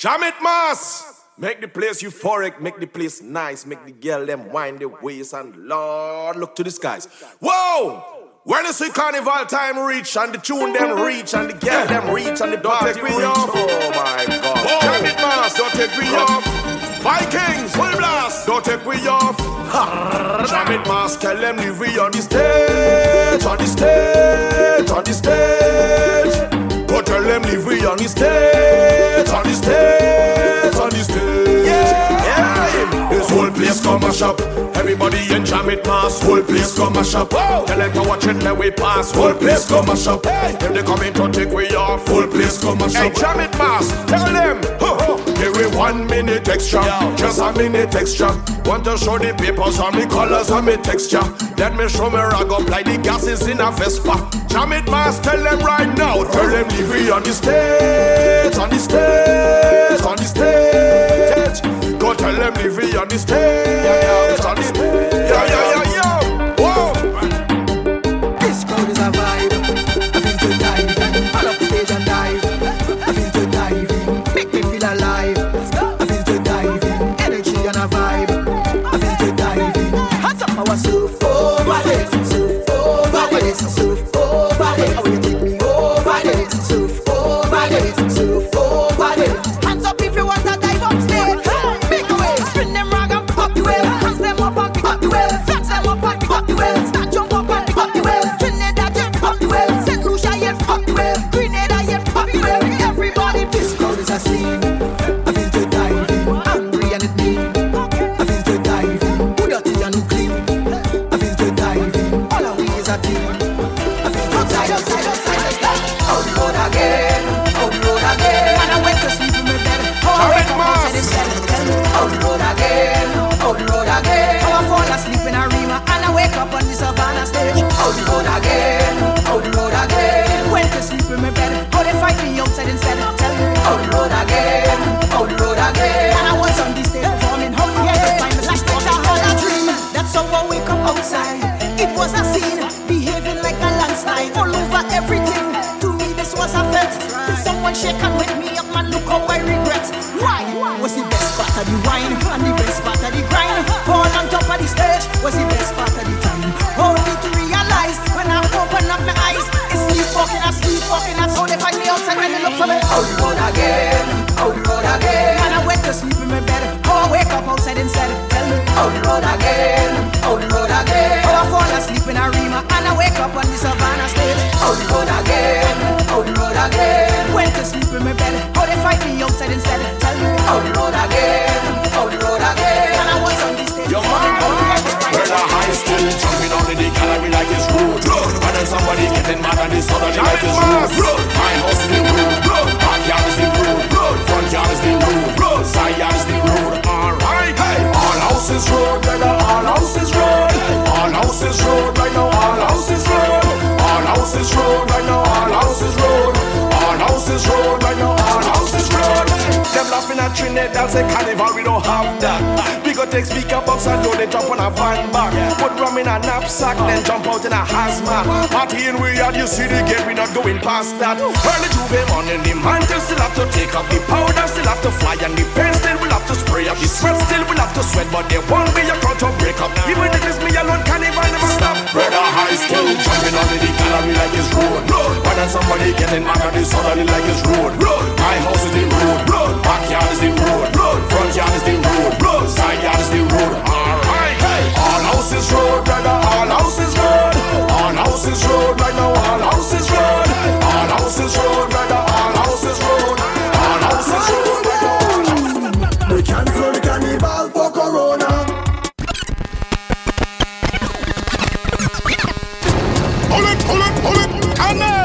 Jam it, mass. Make the place euphoric, make the place nice, make the girl them wind their waist and Lord look to the skies. Whoa! When the see carnival time reach and the tune them reach and the girl them reach and the don't take me off. Oh my God! Whoa. Jam it, mass. Don't take me off. Vikings, full blast. Don't take me off. Jam it, mass. Tell them leave we on the stage, on the stage, on the stage. Go tell them leave we on the stage, on the stage, on the stage. Yeah, yeah. This whole place come a shop. Everybody in jam it mass. Whole place come a shop. Tell them to watch it when we pass. Whole place come a shop. If they come in to take we off, whole place come a shop. Hey, jam it mass. Tell them. Give me one minute extra, just a minute extra. Want to show the papers on me colors and me texture. Let me show me rag up like the gases in a Vespa. Jam it mass, tell them right now. Tell them leave me on the stage, on the stage, on the stage. Go tell them leave me on the stage, on the stage. Someone shake and wake me up, man. Look how I regret. Why? Was the best part of the wine and the best part of the grind? All on top of the stage was the best part of the time. Only to realize when I open up my eyes, it's sleepwalking, I sleepwalking. That's how they find me outside when they look for me. Out the road again, out the road again. And I went to sleep in my bed. On the gallery like it's rude. And then somebody getting mad at this other like it's rude. My house is the rude. Backyard is the rude. Front yard is the rude. Side yard is the rude. Alright, hey. All houses road, brother. All houses road. All houses road right now. All houses road. All houses road right now. All houses road. All houses road right now. All houses road. Them laughing at Trinidad, say carnival, we don't have that. Go take speaker box and do they jump on a van back. Put rum in a knapsack, then jump out in a hazmat. Party in we are, you see the gate, we not going past that. Early J'ouvert morning, the mantle still have to take up the powder, still have to fly, and the paint still will have to spray up. The sweat still will have to sweat, but there won't be a crowd to break up. Even if it's me alone, carnival never stop. Brother high still jumping on the gallery like it's road. But then somebody getting mad at this suddenly like it's road. My house is the road. Backyard is the road. Front yard is the road. Side yard is the road. Alright, hey. All houses road, brother. All houses road. All houses road right now. All houses road. All houses road, brother. All houses road. All houses road right now. We cancel the carnival for Corona. Pull it, pull it, pull it. Come on.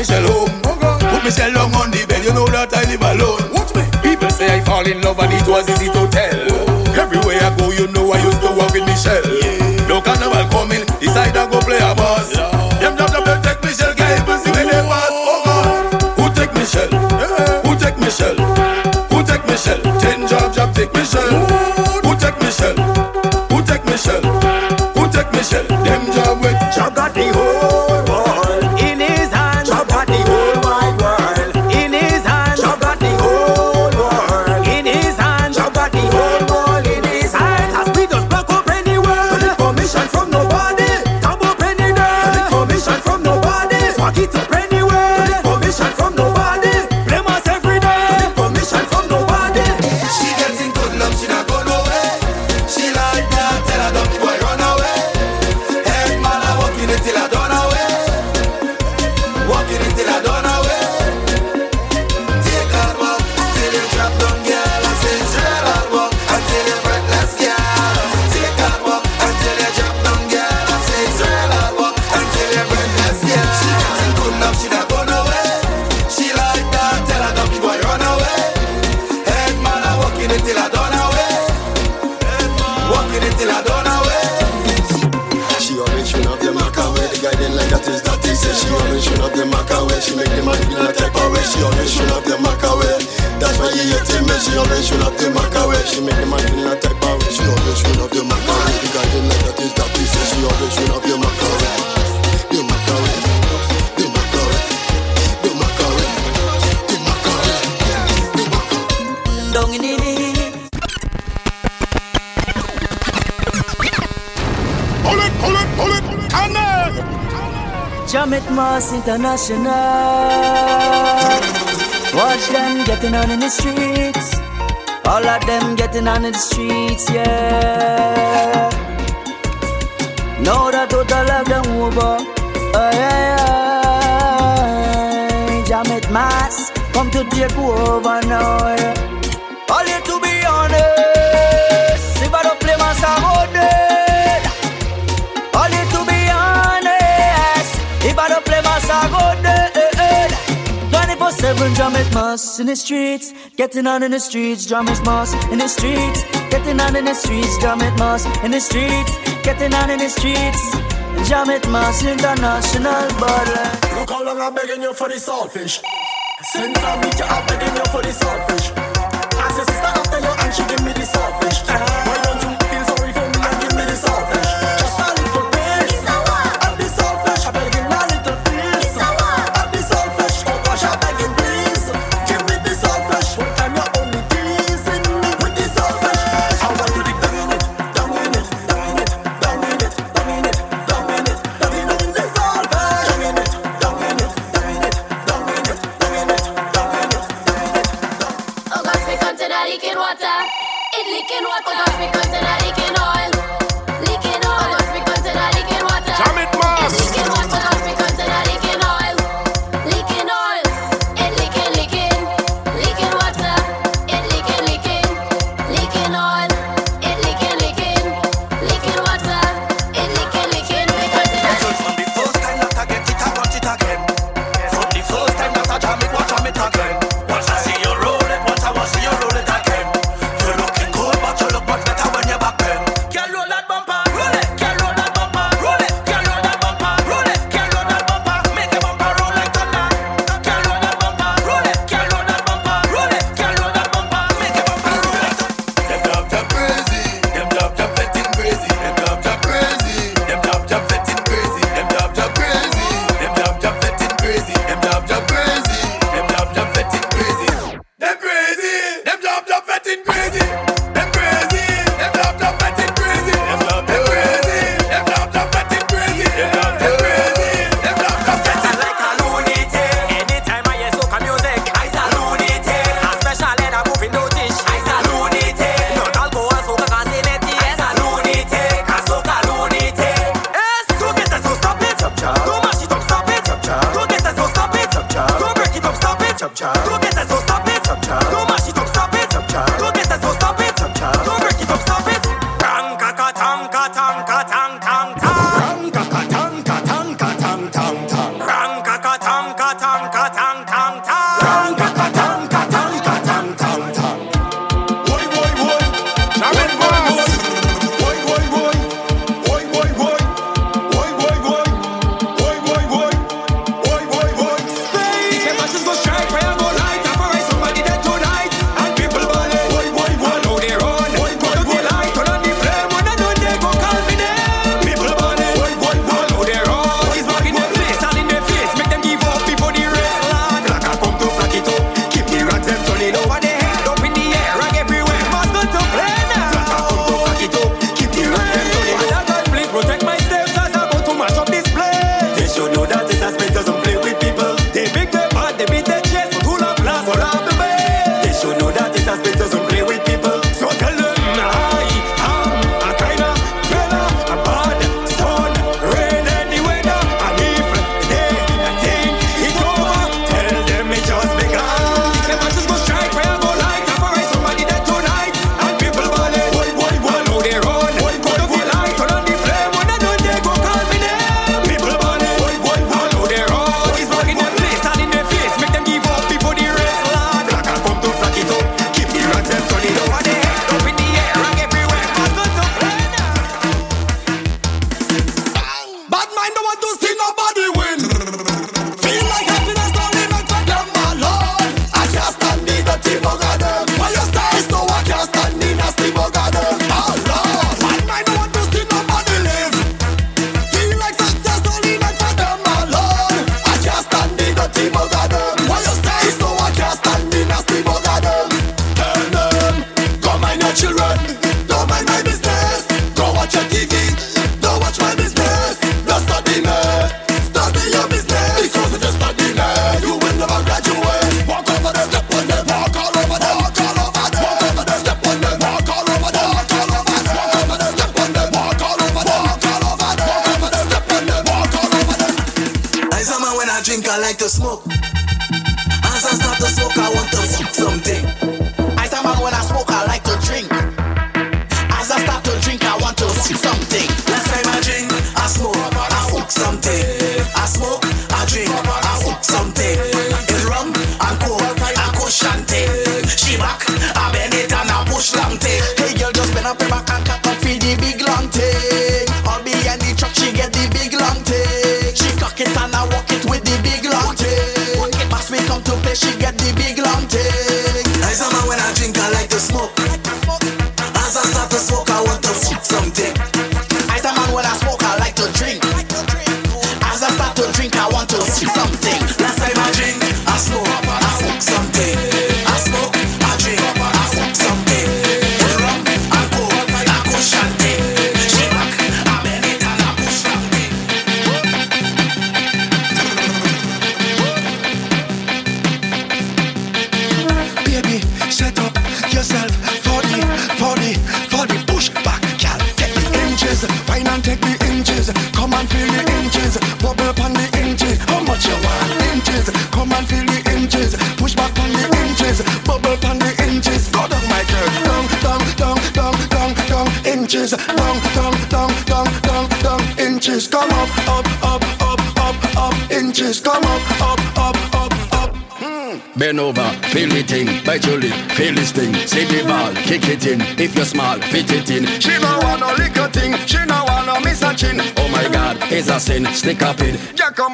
me sell home. Oh, Put me sell long on the bed, you know that I live alone. Watch me. People say I fall in love and it was easy to international. Watch them getting on in the streets. All of them getting on in the streets, yeah. Now the total of them over. Oh, yeah, yeah. Jam it mass. Come to take over now, yeah. Moving drum it in the streets, getting on in the streets, drum moss in the streets, getting on in the streets, drum moss in the streets, getting on in the streets. Jam moss international baller. Look how long I'm begging you for the saltfish. Since I meet you, I'm begging you for the saltfish. I a sister after you, and she give me the saltfish.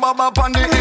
Up on the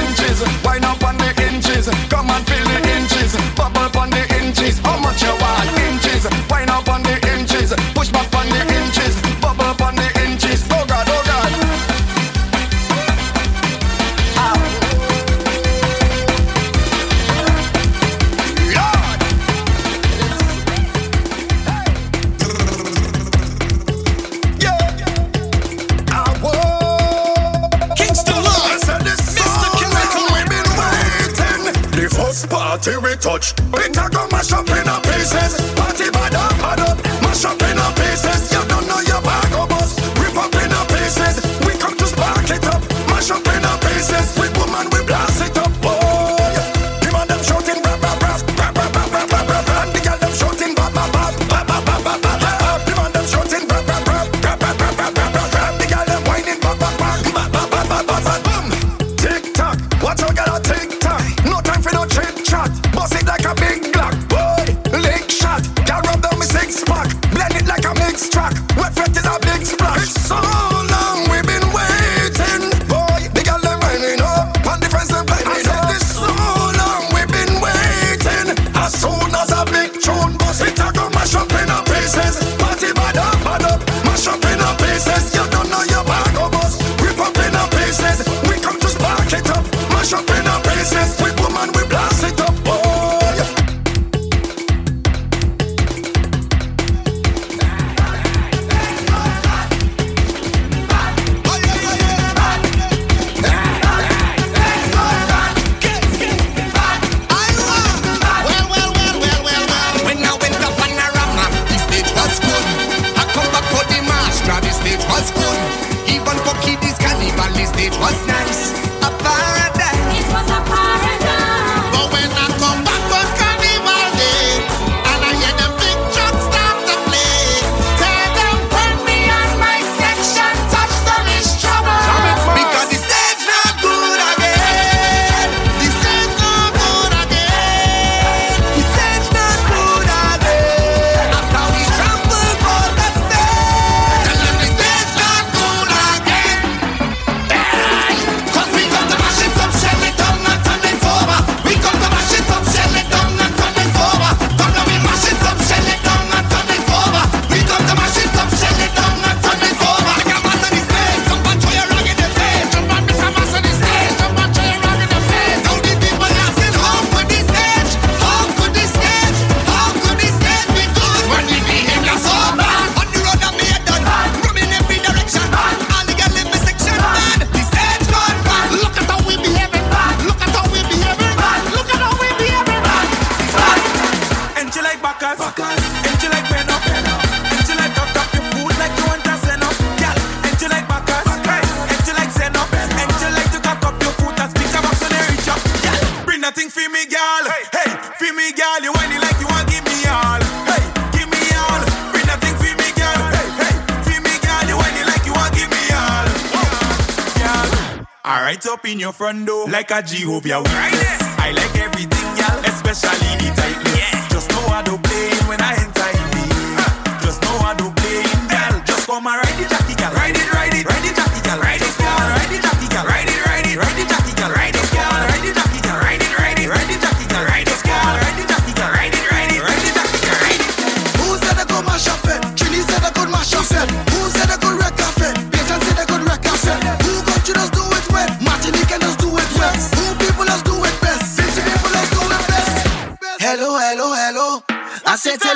ကြီးဟိုပြောင်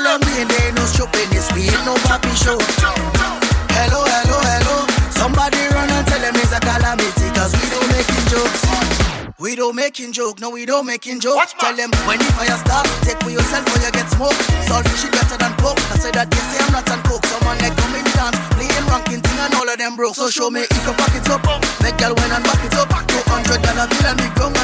Follow me, they no stupidness. We ain't no poppy show. Hello, hello, hello. Somebody run and tell them it's a calamity, cause we don't making jokes. We don't making joke, no, we don't making joke. Watch tell them when the fire starts. take for yourself or you get smoke. Solve shit better than coke. I said that they say I'm not on coke. Someone like come in dance, playing ranking thing and all of them broke. So show me if you pack it up. Make girl when and back it up. Two hundred dollar bill and me gone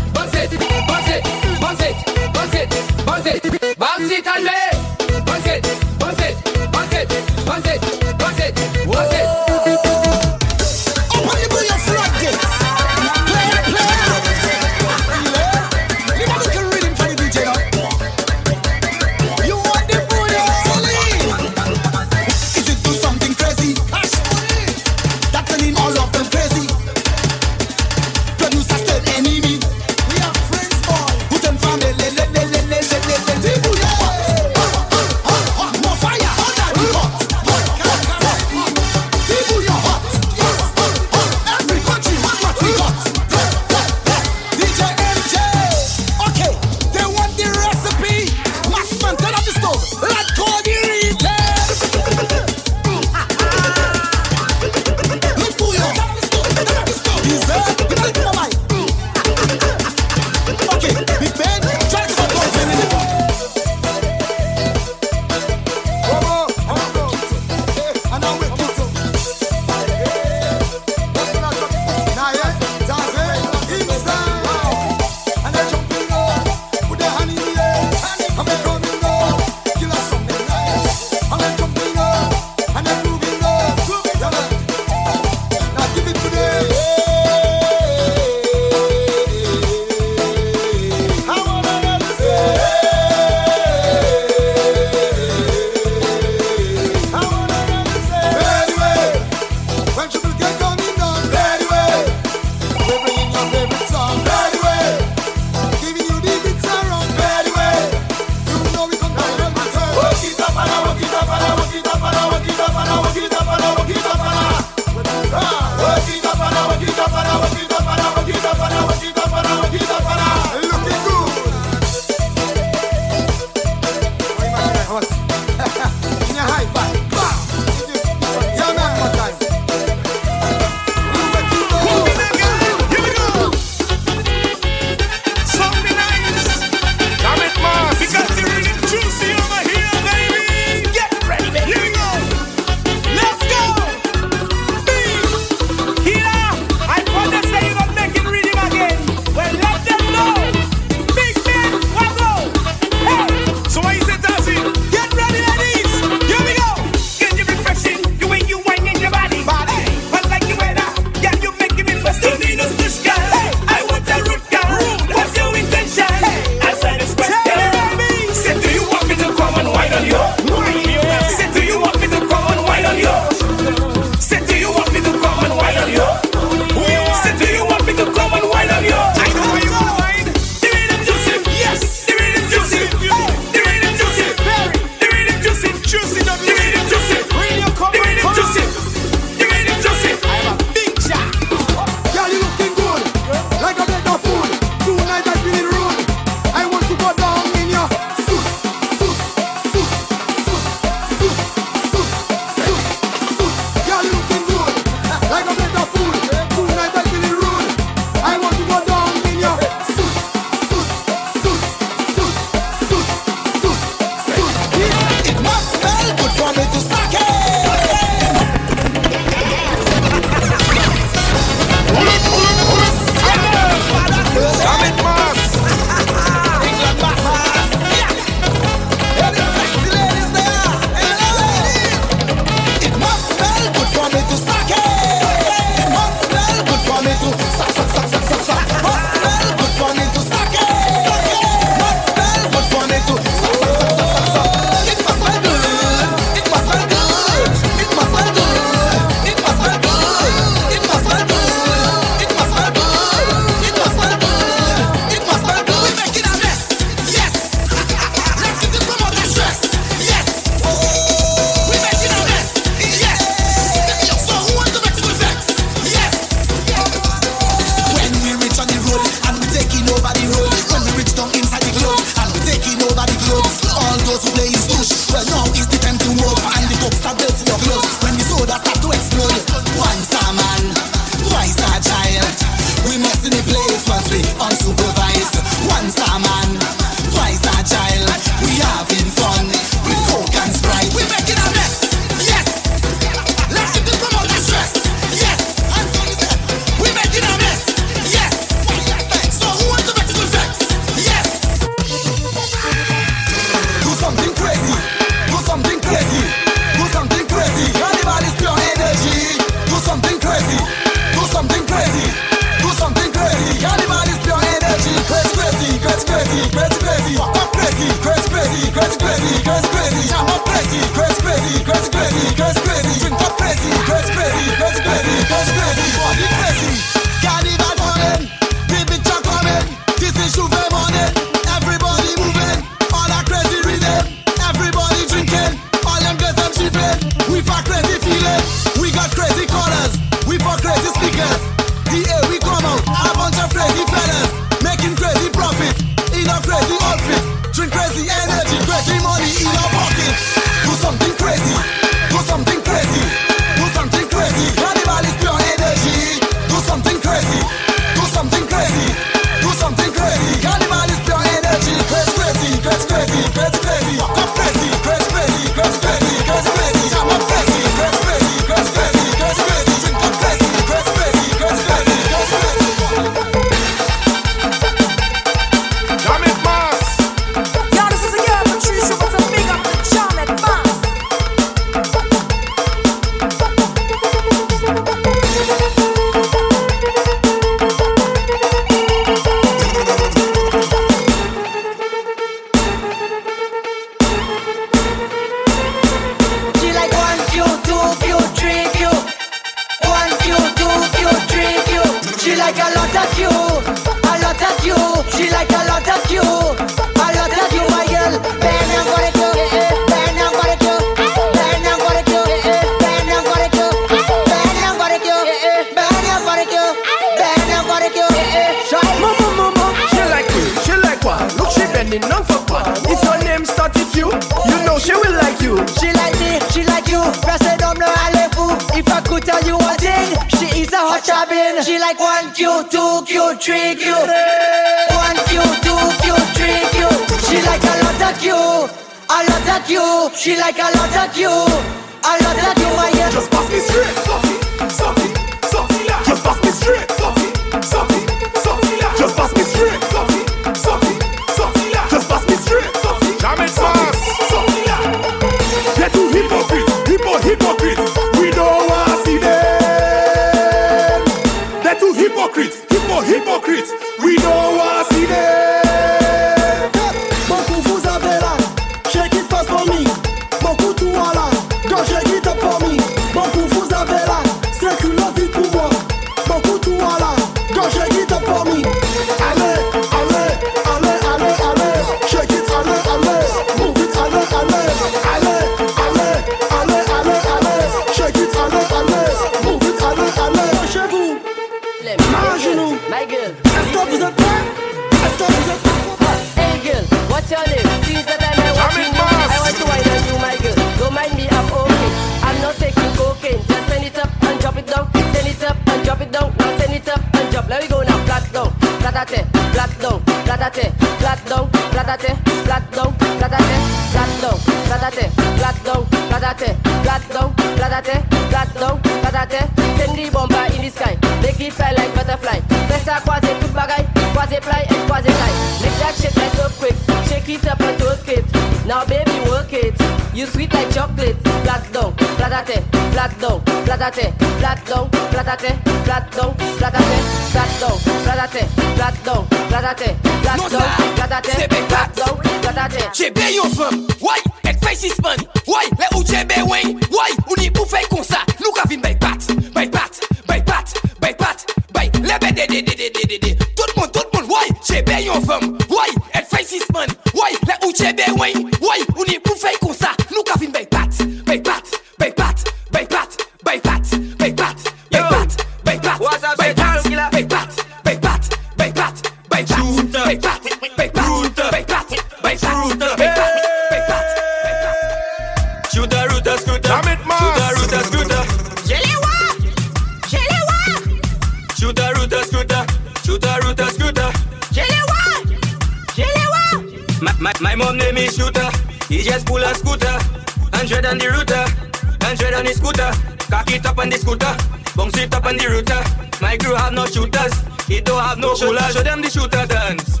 He don't have no coolers. Show them the shooter dance.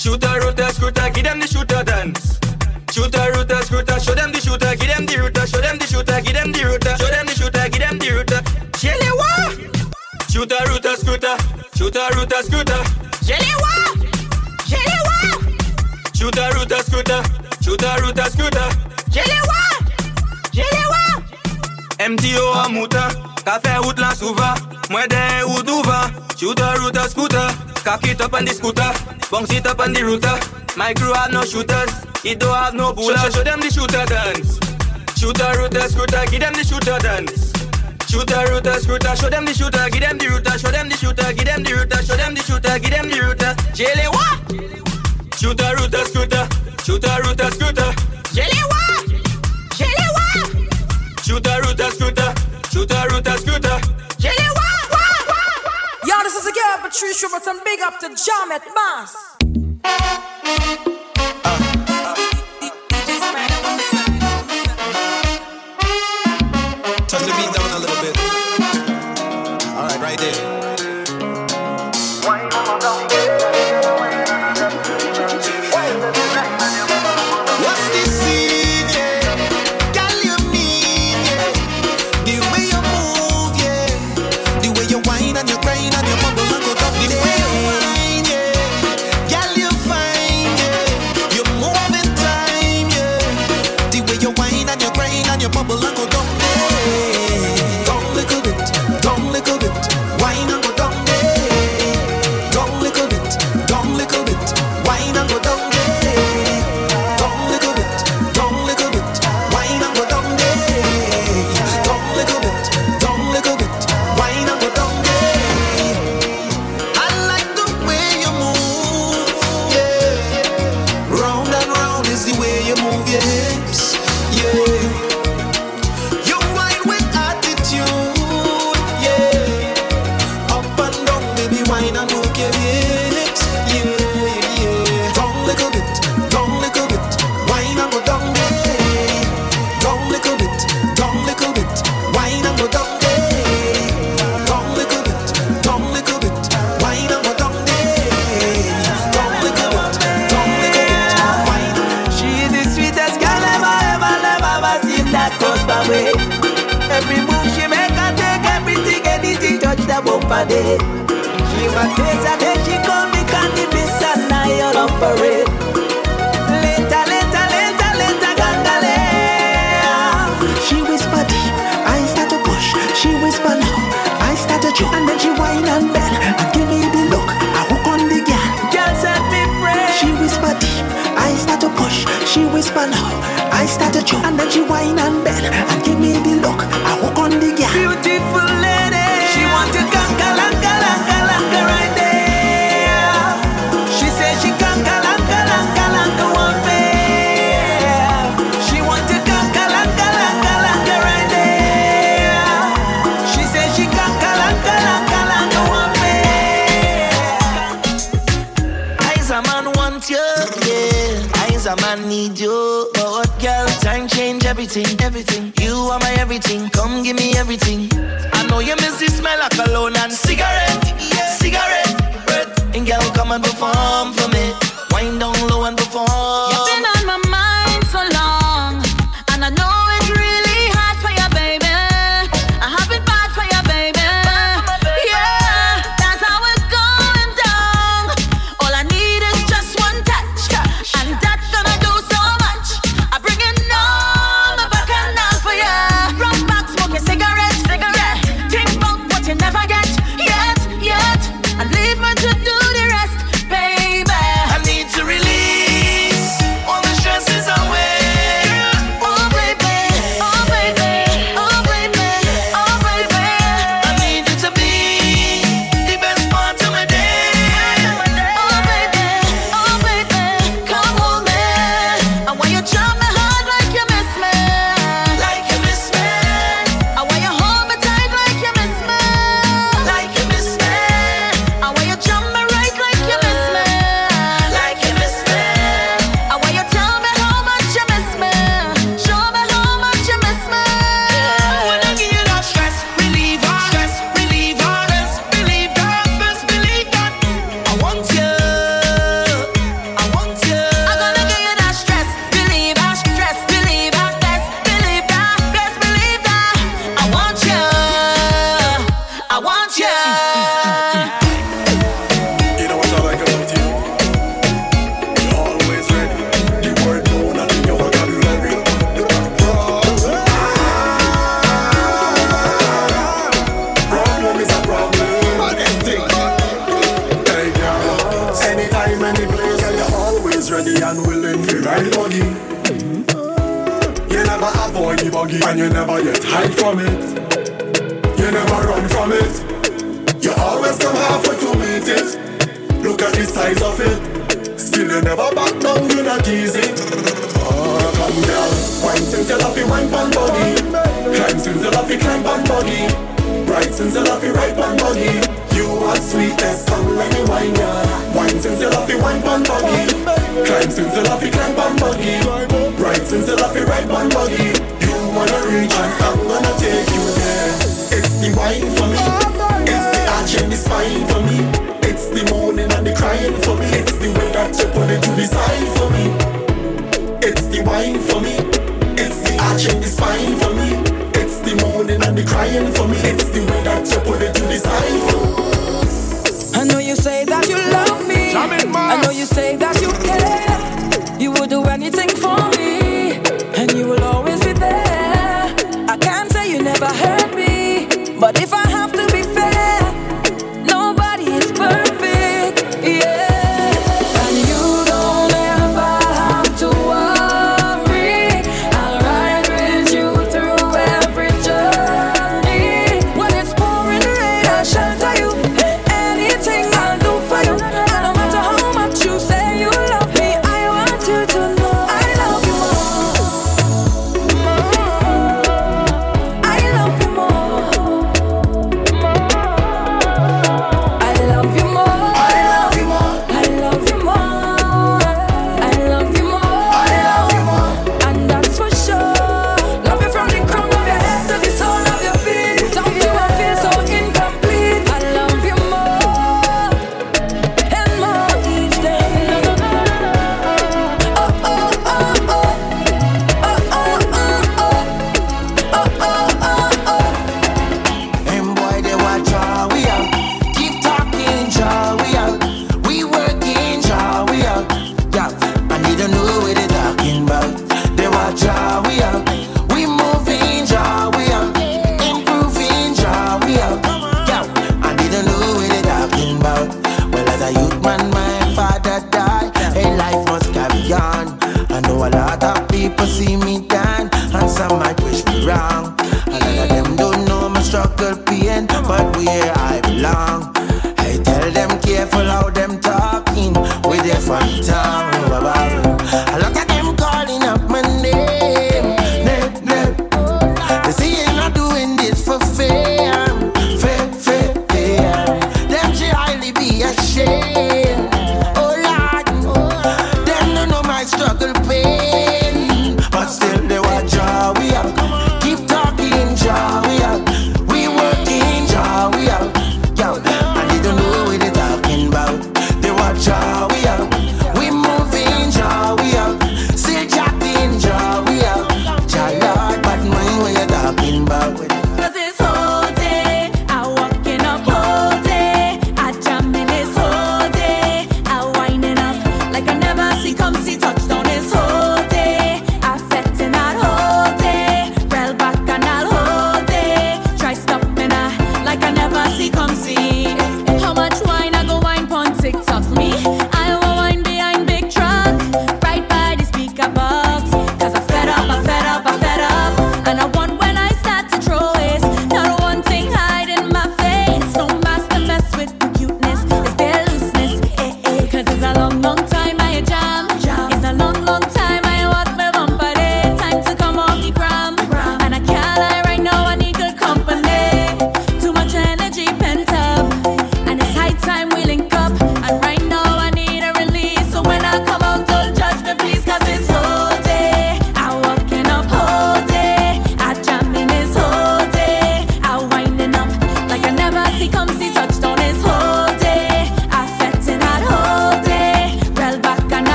Shooter, router, scooter. Give them the shooter dance. Shooter, router, scooter. Show them the shooter. Give them the router. Show them the shooter. Give them the router. Show them the shooter. Give them the router. Jelly what? Shooter, router, scooter. Shooter, router, scooter. Jelly what? Shooter, router, scooter. Shooter, router, scooter. Jelly what? MTO a ka fe route souva Mwen den ou douva Shooter, router, scooter. Cock it up on the scooter. Bounce it up on the router. My crew have no shooters. It don't have no bullets Show, show them the shooter dance Shooter, router, scooter Give them the shooter dance Shooter, router, scooter Show them the shooter. Give them the router Show them the shooter. Give them the router Show them the shooter. Give them the router. Jelly what? Shooter, router, scooter. Shooter, router, scooter. Jelly what? Jelly what? Shooter, router, scooter. Shooter, router, scooter. Robertson. Big up to Jamet Mass. I all up for it. Later, later, later, later, gangale. She whispered, deep, I start to push. She whispered, no, I start to jump. And then she whine and bend and give me the look. I hook on the girl. Girl set me free. She whispered, deep, I start to push. She whispered, no, I start to jump. And then she whine and bend and give me the look. I hook on the girl. Beautiful lady. I's a man need you. But girl, time change everything, everything. You are my everything, come give me everything. I know you miss the smell of cologne and cigarette, yeah. cigarette. Breath. And girl, come and perform for me. Wind down low and perform.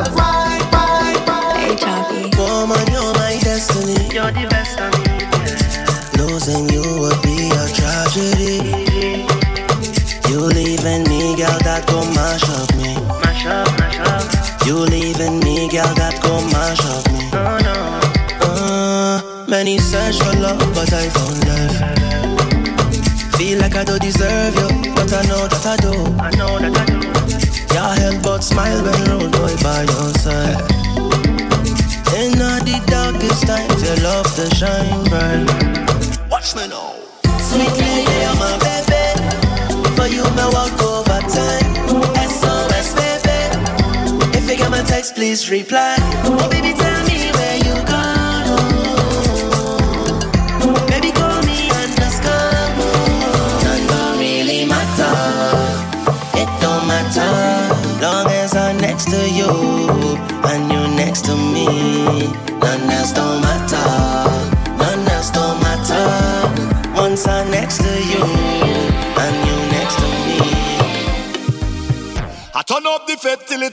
That's right, Woman, you're my destiny. The best of me. Losing you would be a tragedy. You leaving me, girl, that go mash up me. Mash up, mash up. You leaving me, girl, that go mash up me. No, no. Uh, many search for love, but I found love. Feel like I don't deserve you. shine bright. Watch me now. Sweet lady, you're my baby. For you, my walk over time. SOS, baby. If you get my text, please reply. Oh, baby,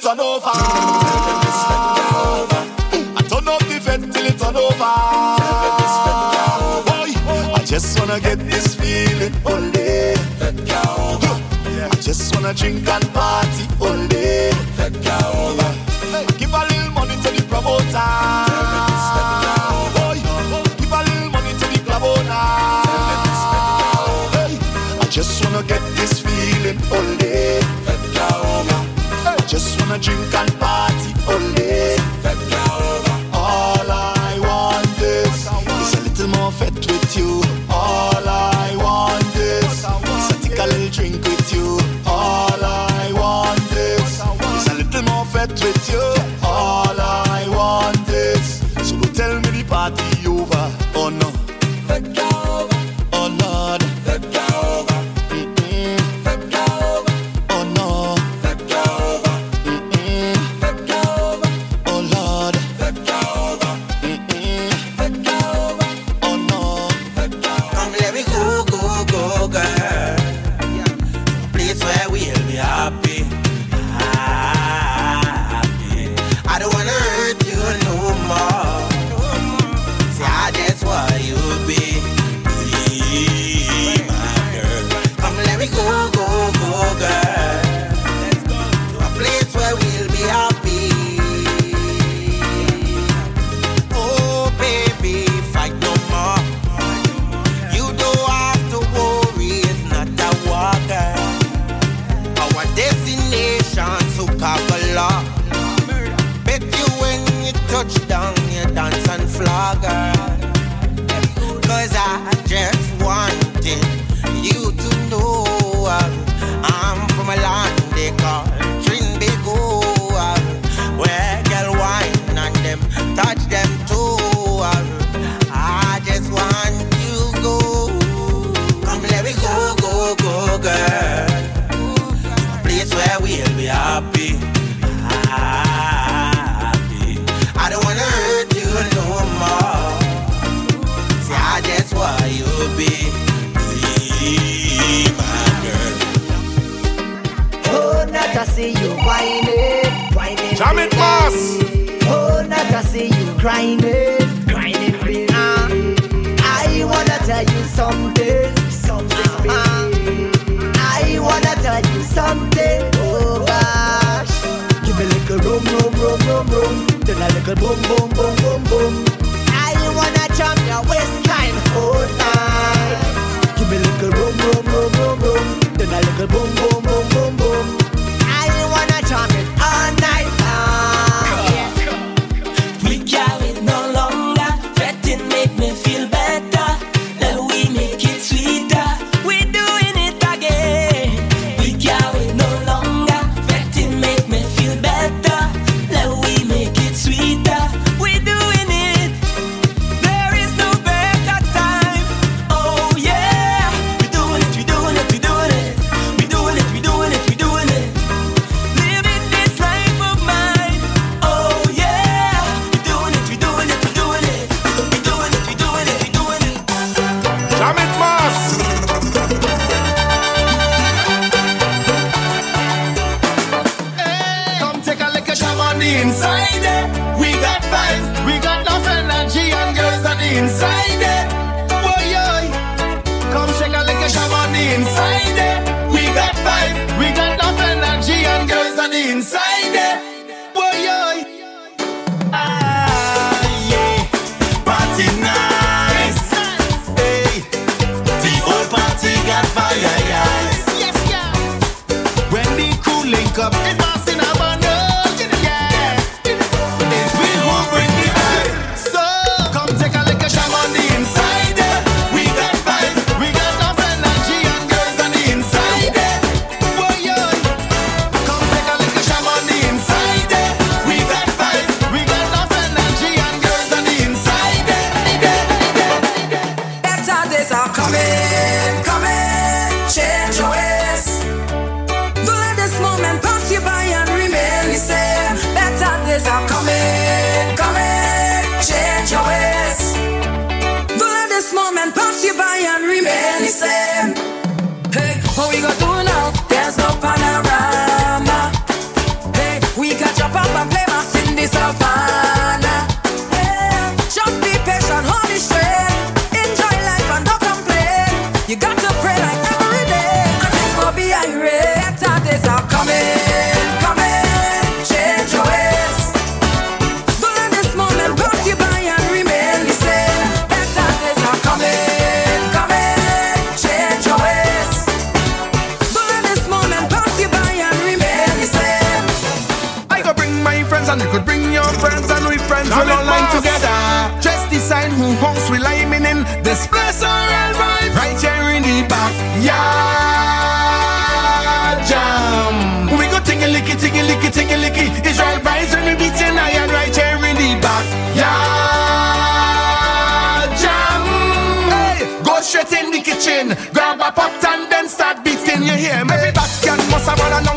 turn over. I turn up the vent till it turn over. Boy, I just wanna get this feeling only. I just wanna drink and party Jam it, boss. Oh, not to see you grinding. Grinding, grinding. Uh, I wanna tell you something. Something. Uh, I wanna tell you something. Oh, gosh. Give me a little rum, rum, rum, rum, rum. Then a little boom, boom, boom, boom, boom. I wanna jump your waistline. Oh, night. Give me a little rum, rum, rum, rum, rum. Then a little boom, boom, boom, boom. Yeah, jam. We go licky, licky, licky. Israel right here in the jam. Hey, go straight in the kitchen, grab a pot and then start beating. You hear? Every backyard must have run along.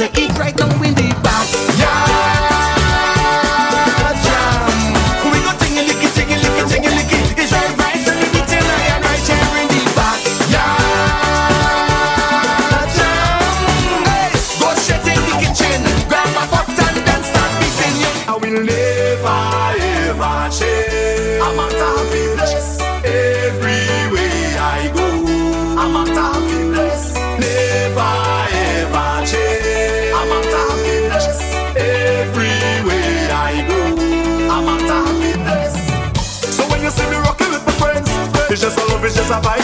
to eat right now.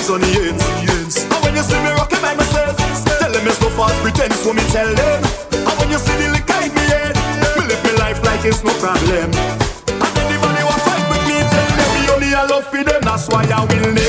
eyes on the ends. And when you see me rocking by myself, tell them it's no false pretense when me tell them. And when you see the liquor in me head, me live me life like it's no problem. And anybody who fight with me, tell them me only I love for them, that's why I will live.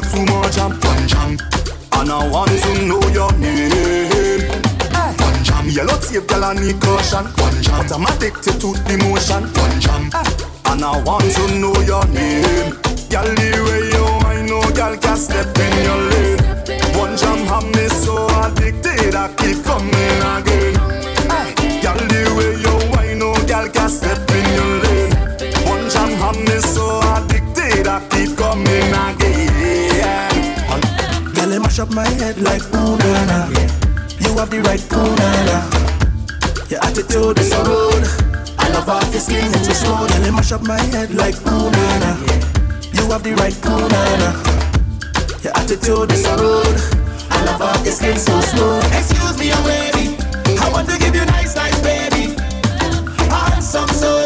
for too much I'm Punjam And I want to know your name. Punjam Yellow tape, girl, I need caution. Punjam But I'm addicted to the motion. Punjam And I want to know your name. Girl, the way you mind, no girl can step in your lane. One jam, have me so my head like ooh. You have the right ooh nana. Your attitude is so rude. I love off your skin and your soul. Girl, you mash up my head like ooh. You have the right ooh nana. Your attitude is so rude. I love off your skin so smooth. Excuse me, I'm ready. I want to give you nice, nice baby. Handsome soul.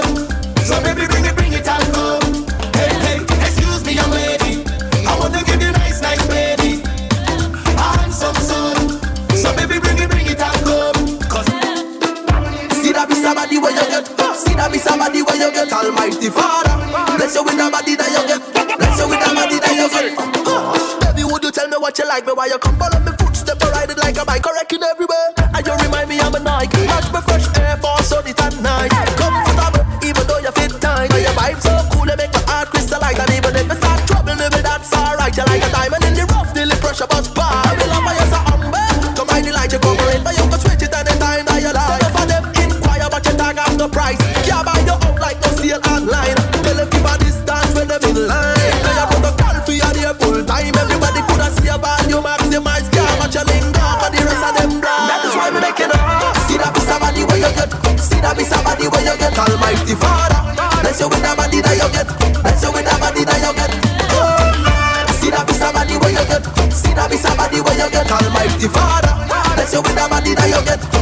the father. Bless you with the body that you get.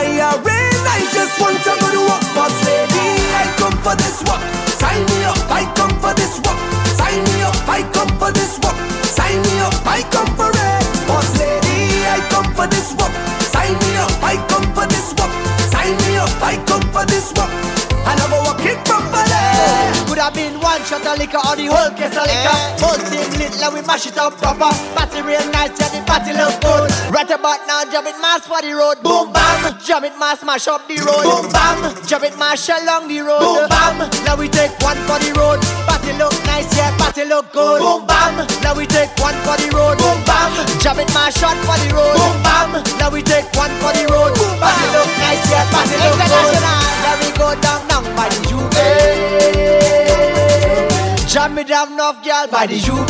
fire. I just want to go to work, boss lady. I come for this work. Sign me up. I come for this work. Sign me up. I come for this work. Sign me up. I come for it, boss lady. I come for this work. Sign me up. I come for this work. Sign me up. I come for this work. I never walk it properly. Have been one shot of liquor or the whole case of liquor. Whole thing lit, like we mash it up proper. Party real nice, yeah, the party look good. Right about now, jump it mass for the road. Boom bam, jump it mass, mash up the road. Boom bam, jump it mash along the road. Boom bam, now we take one for the road. Party look nice, yeah, party look good. Boom bam, now we take one for the road. Boom bam, jump it mash shot for the road. Boom bam, now we take one for the road. Boom Party look nice, yeah, party look good. International, Now we go down, down by the J'ouvert. Jam it down off girl, by the J'ouvert.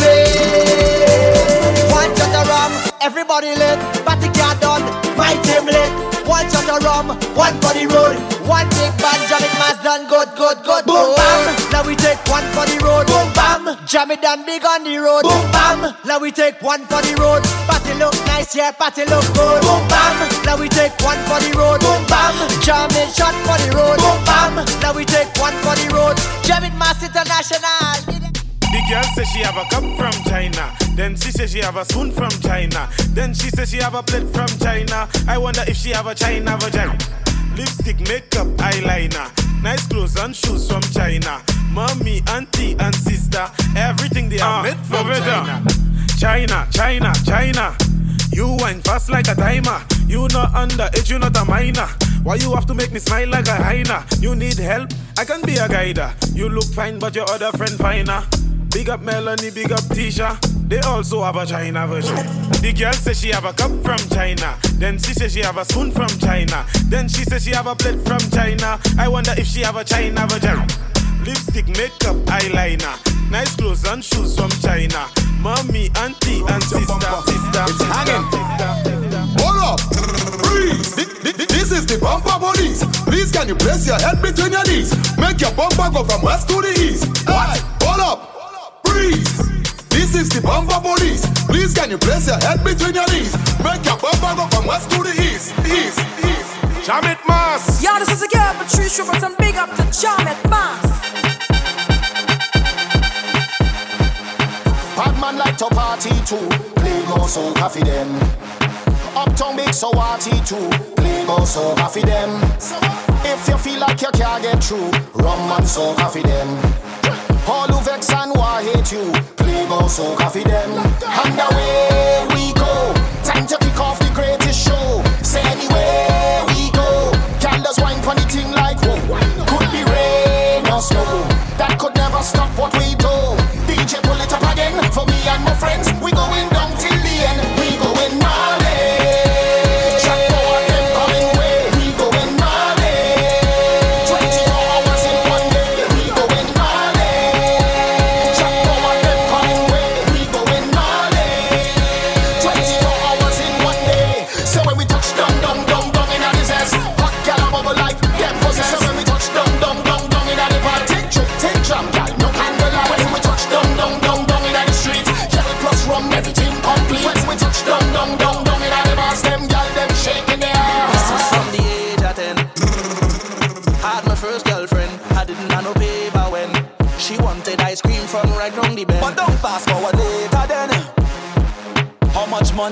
One shot of rum, everybody lit. Party car done, my team lit. One shot of rum, one for the road. One big band, jam it mass done, good, good, good. Boom bam, now we take one for the road. Boom bam, jam it done big on the road. Boom bam, now we take one for the road. Party look nice, yeah, party look good. Boom bam, now we take one for the road. Boom bam, jam it shot for the road. Boom bam, now we take one for the road. Jam it mass international. The girl says she have a cup from China. Then she says she have a spoon from China. Then she says she have a plate from China. I wonder if she have a China vagina. Lipstick, makeup, eyeliner. Nice clothes and shoes from China. Mommy, auntie, and sister. Everything they are Ah, made from China. China, China, China. You wine fast like a timer. You not underage, you not a minor. Why you have to make me smile like a hyena? You need help? I can be a guider. You look fine, but your other friend finer. Big up Melanie, big up Tisha. They also have a China version. The girl says she have a cup from China. Then she says she have a spoon from China. Then she says she have a plate from China. I wonder if she have a China version. Lipstick, makeup, eyeliner. Nice clothes and shoes from China. Mommy, auntie, and sister. Sister, It's hanging. Hold up, This is the bumper police. Please, can you place your head between your knees? Make your bumper go from west to the east. What? Hold up, freeze. This is the bumper police. Please, can you place your head between your knees? Make your bumper go from west to the east, east, east. Jam it, mass. Yo, this is a girl, Patricia Roberts, and big up to Charlotte Mass. Bad man like to party too. Play go so coffee them. Uptown big so party too. Play go so coffee them. If you feel like you can't get through, rum and so coffee them. All who vex and who hate you, play go so coffee them. And away we go. Time to kick off the greatest show. Say anywhere we go. Girl does wine funny thing like whoa. Could be rain or snow. That could never stop what we do. DJ pull it up again for me and my friends. We going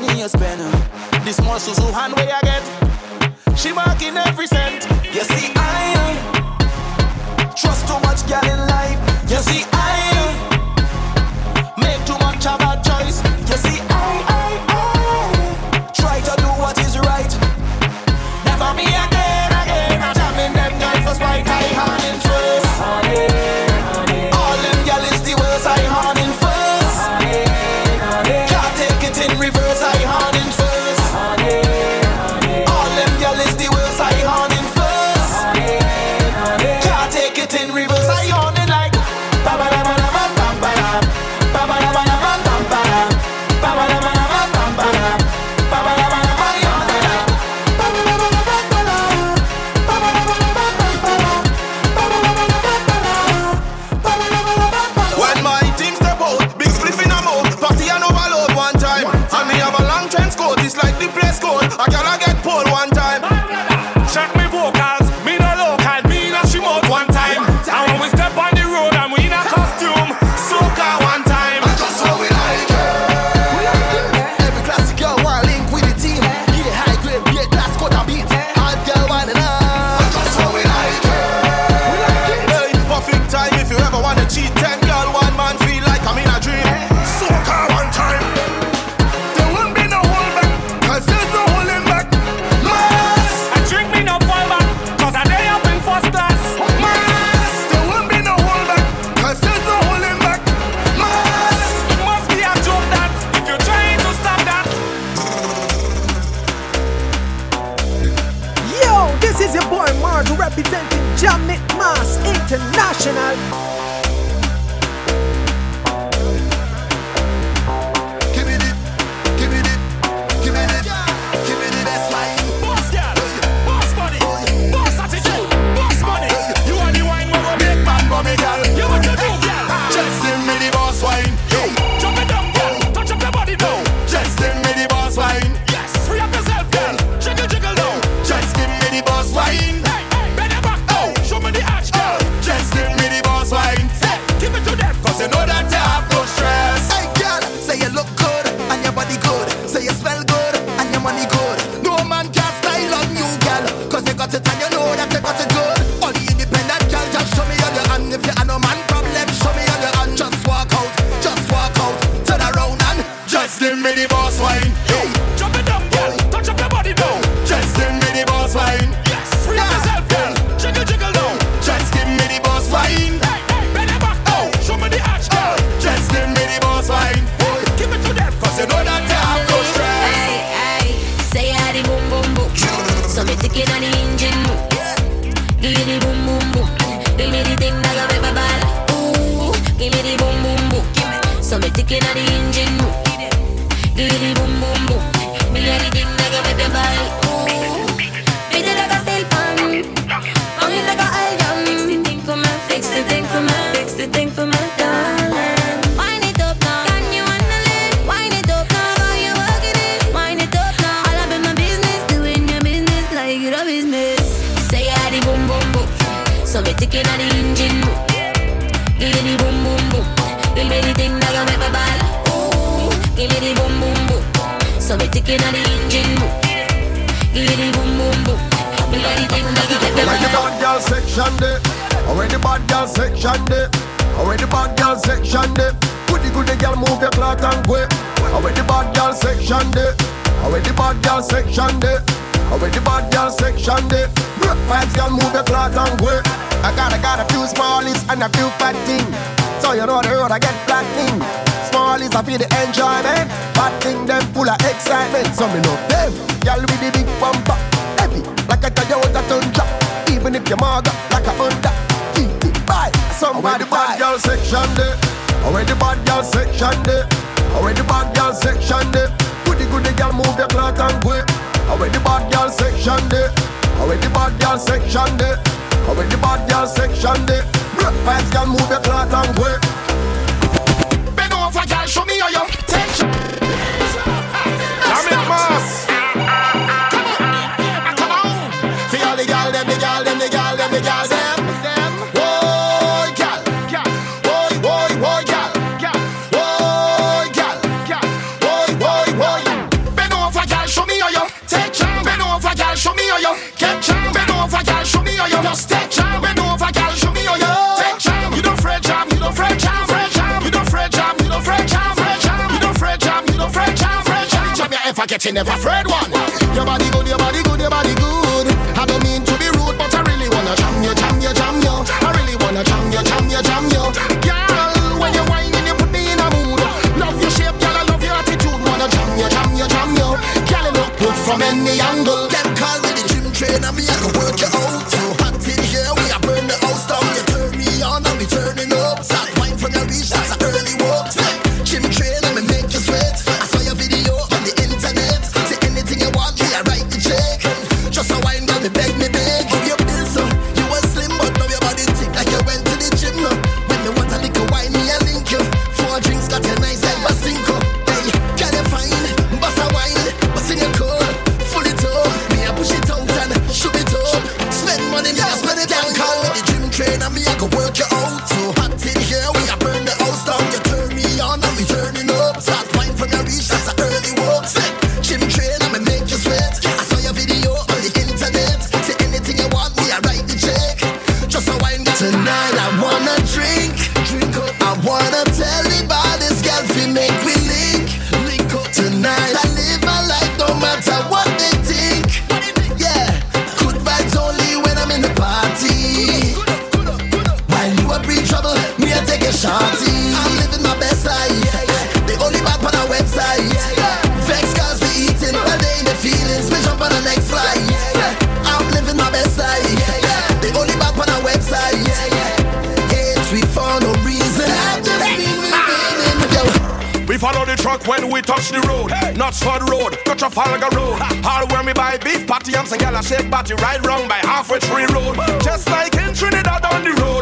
money you spend? This small Suzu hand where I get. kicking on the engine. Give it boom boom boom. Me got it in like it. The bad girl section there. Already bad girl section there. Already bad girl section there. Put the good girl move your cloth and quit. Already bad girl section there. Already bad girl section there. Already bad girl section there. Brook girl move your cloth and quit. I got I got a few smallies and a few fat thing. So you know the road I get flat thing all is a for the enjoyment. Bad thing them full of excitement. So me love them. Girl with the big bumper, heavy like a Toyota Tundra. Even if your mother like a Honda, keep it by somebody. Where the bad girl section there? Where the bad girl section there? Where the bad girl section there? Goody goody girl move your cloth and go. Where the bad girl section there? Where the bad girl section there? Where the bad girl section there? Rock vibes can move your cloth and go. Mass. yet you never afraid one. Your body good, your body good, your body good. I don't mean to be rude, but I really wanna jam you, jam you, jam you. I really wanna jam you, jam you, jam you. Girl, when you whine and you put me in a mood. Love your shape, girl, I love your attitude. Wanna jam you, jam you, jam you. Girl, look good from any angle. Trafalgar Road. All where me buy beef patty, I'm some gal shake body right round by halfway tree road. Just like in Trinidad on the road.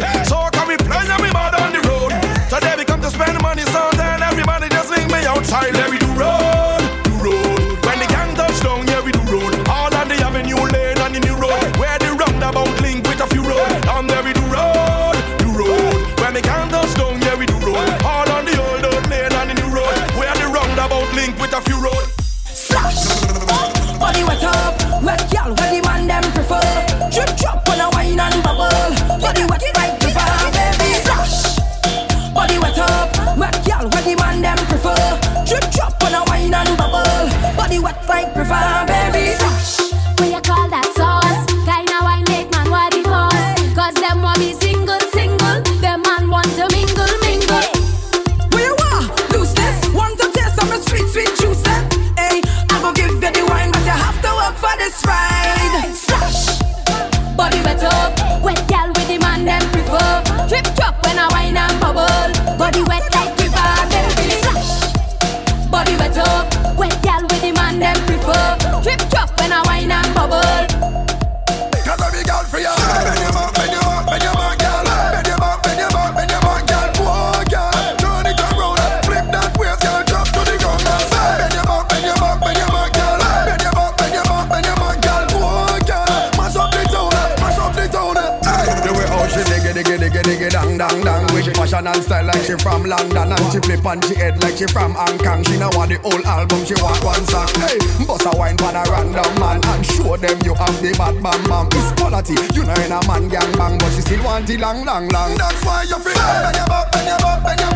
and style like she from London And she flip on she head like she from Hong Kong. She now want the whole album, she want one song. Hey, bust a wine for a random man And show them you have the bad bam bam It's quality, you know in a man gang bang But she still want the long, long, long. That's why you feel hey. bend your butt, bend your butt, bend your butt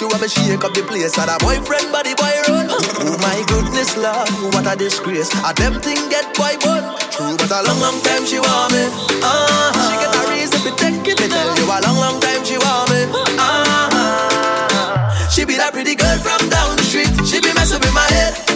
she want me shake up the place. And a boyfriend body boy run. oh my goodness, love, what a disgrace. A them thing get boy bun. True, but a long, long time she want me. Uh-huh. She get a reason to take it. Me tell you, a long, long time she want me. Uh-huh. She be that pretty girl from down the street. She be messing with my head.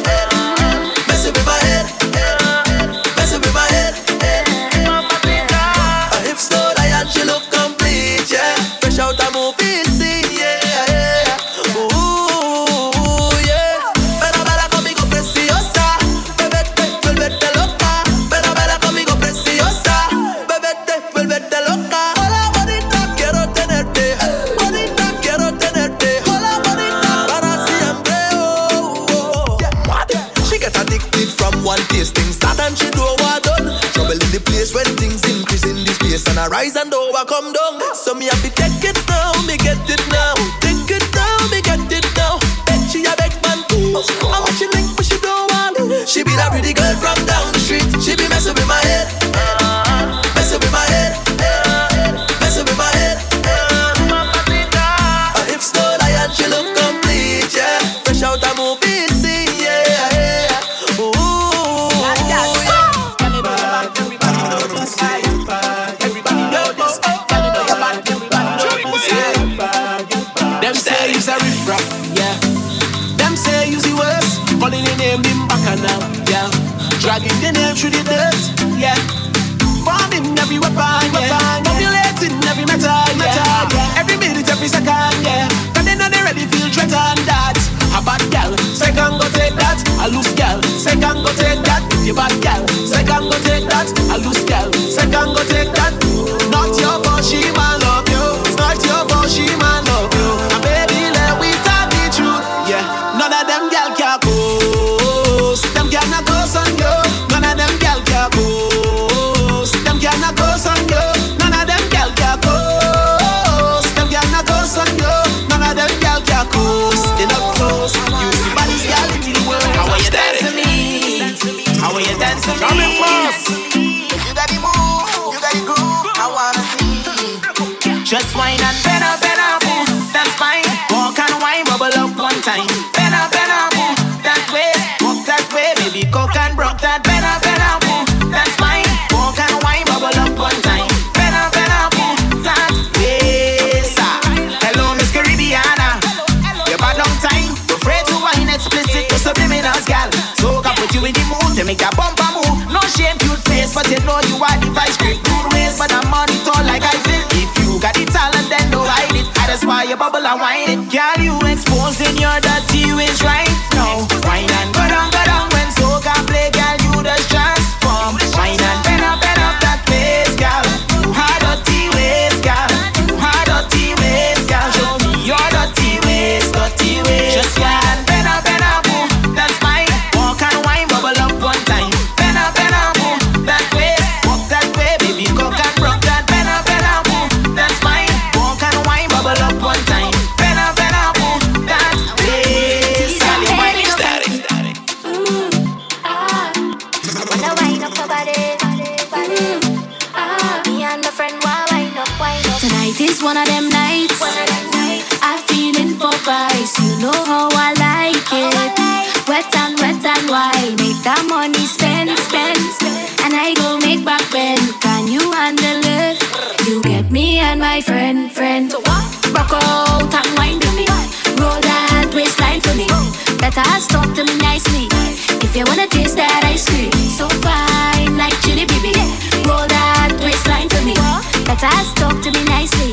talk to me nicely.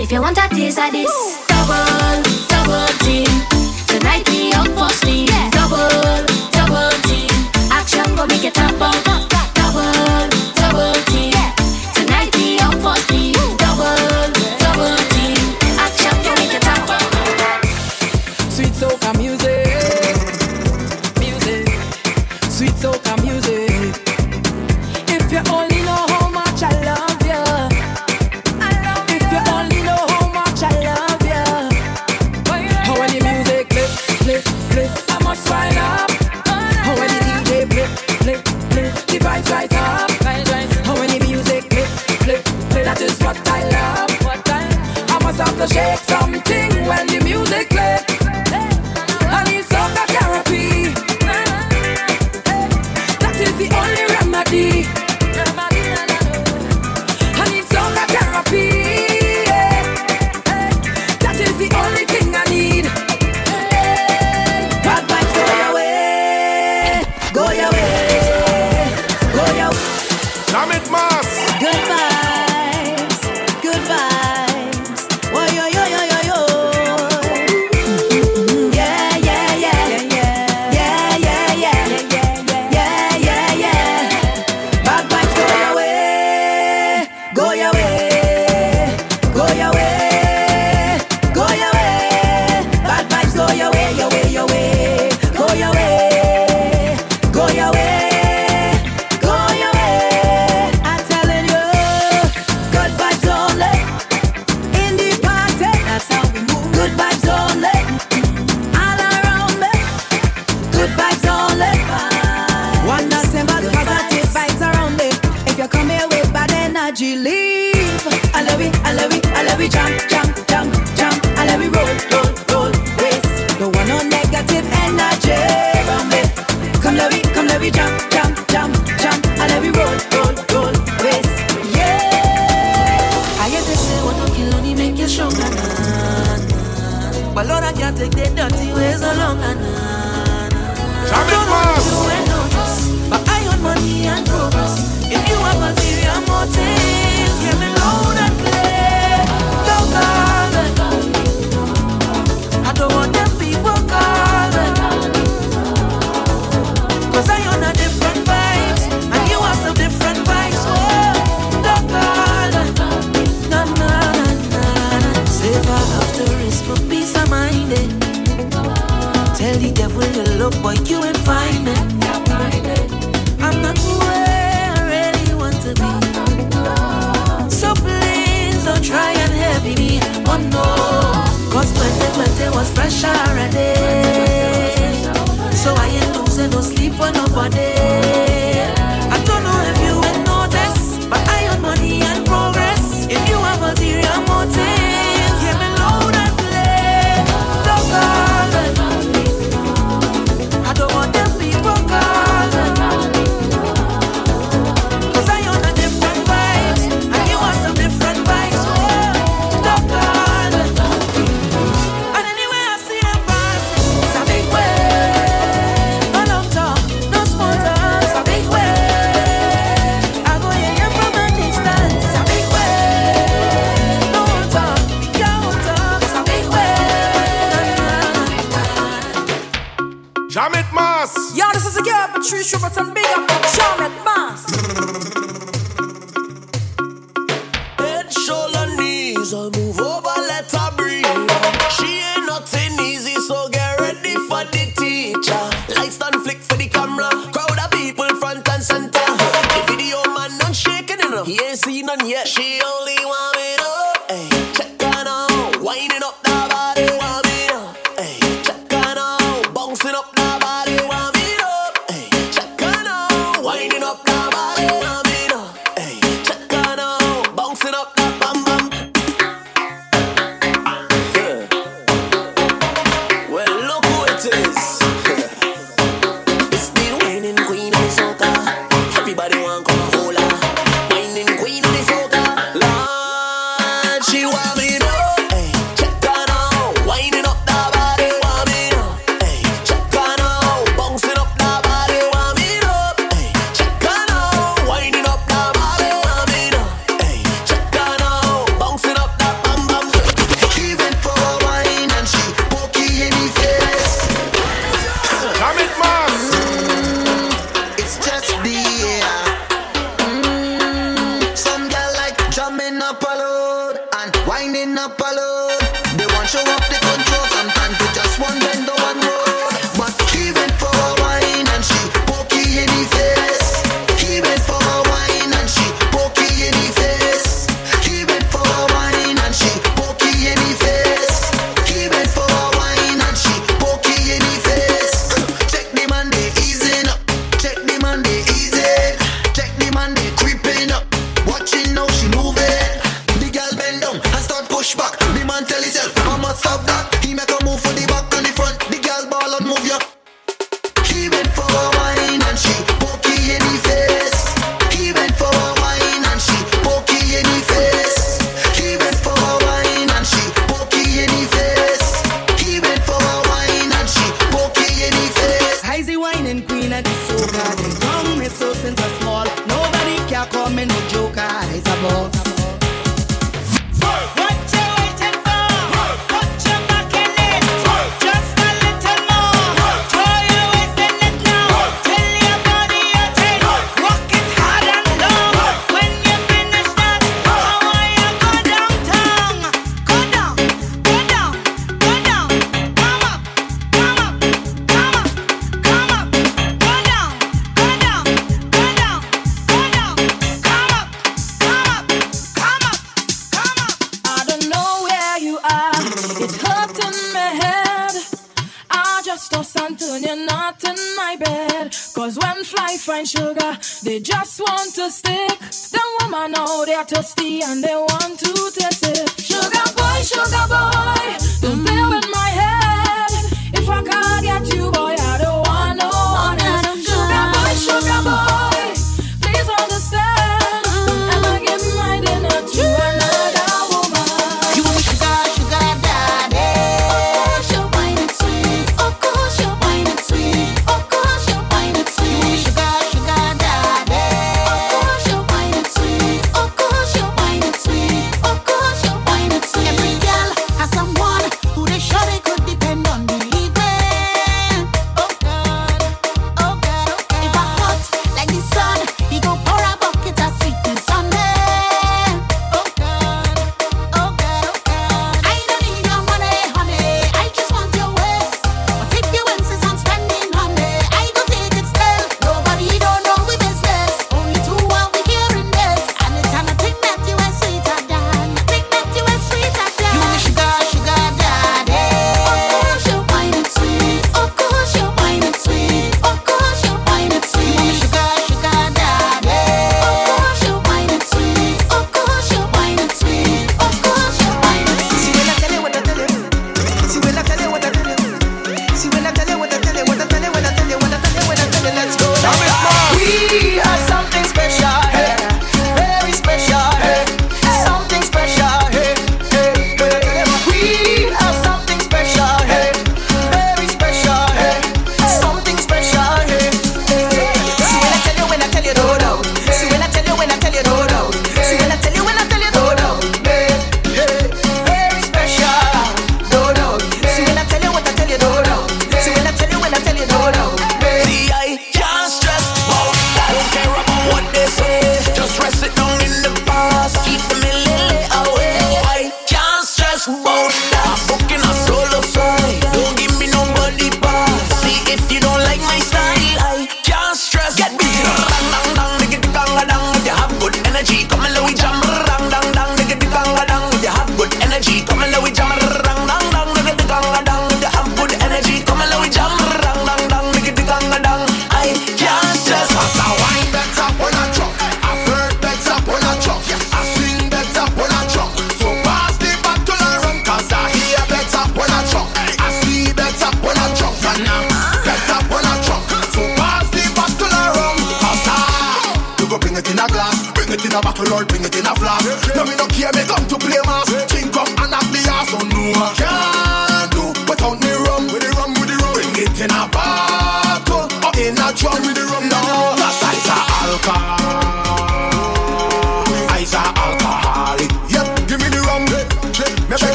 If you want a taste of this, double, double team. Tonight we up for sleep. Double, double team. Action go make it up, up.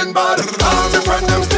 Blinking bad. All my friends them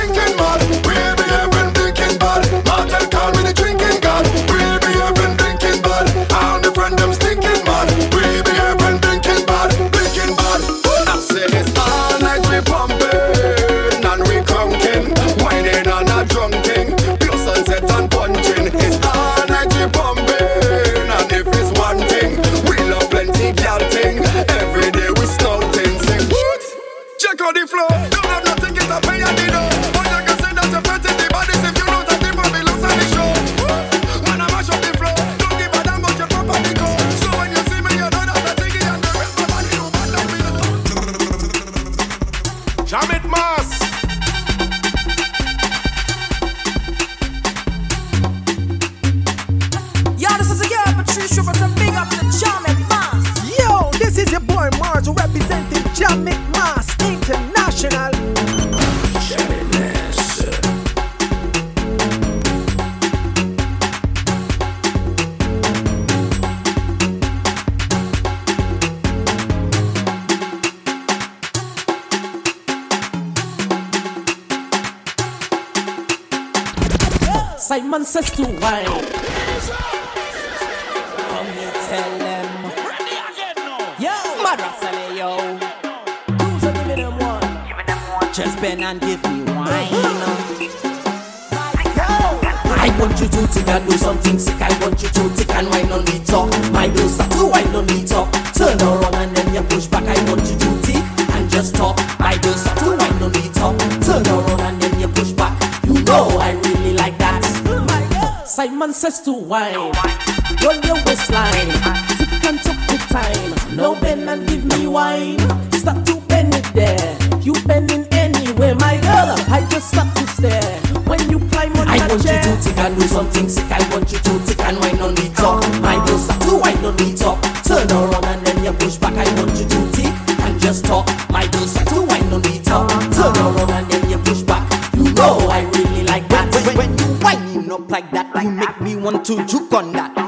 Gun that.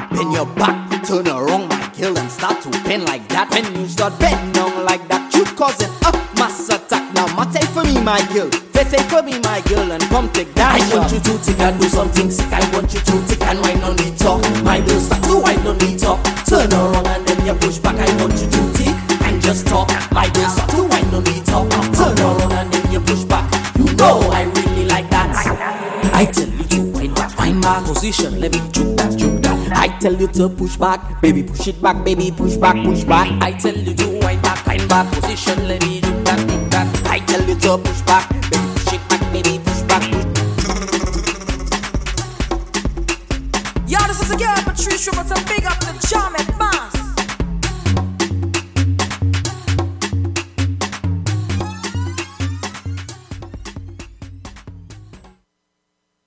Push back, baby, push it back, baby, push back, push back. I tell you to wind back, fine back position, let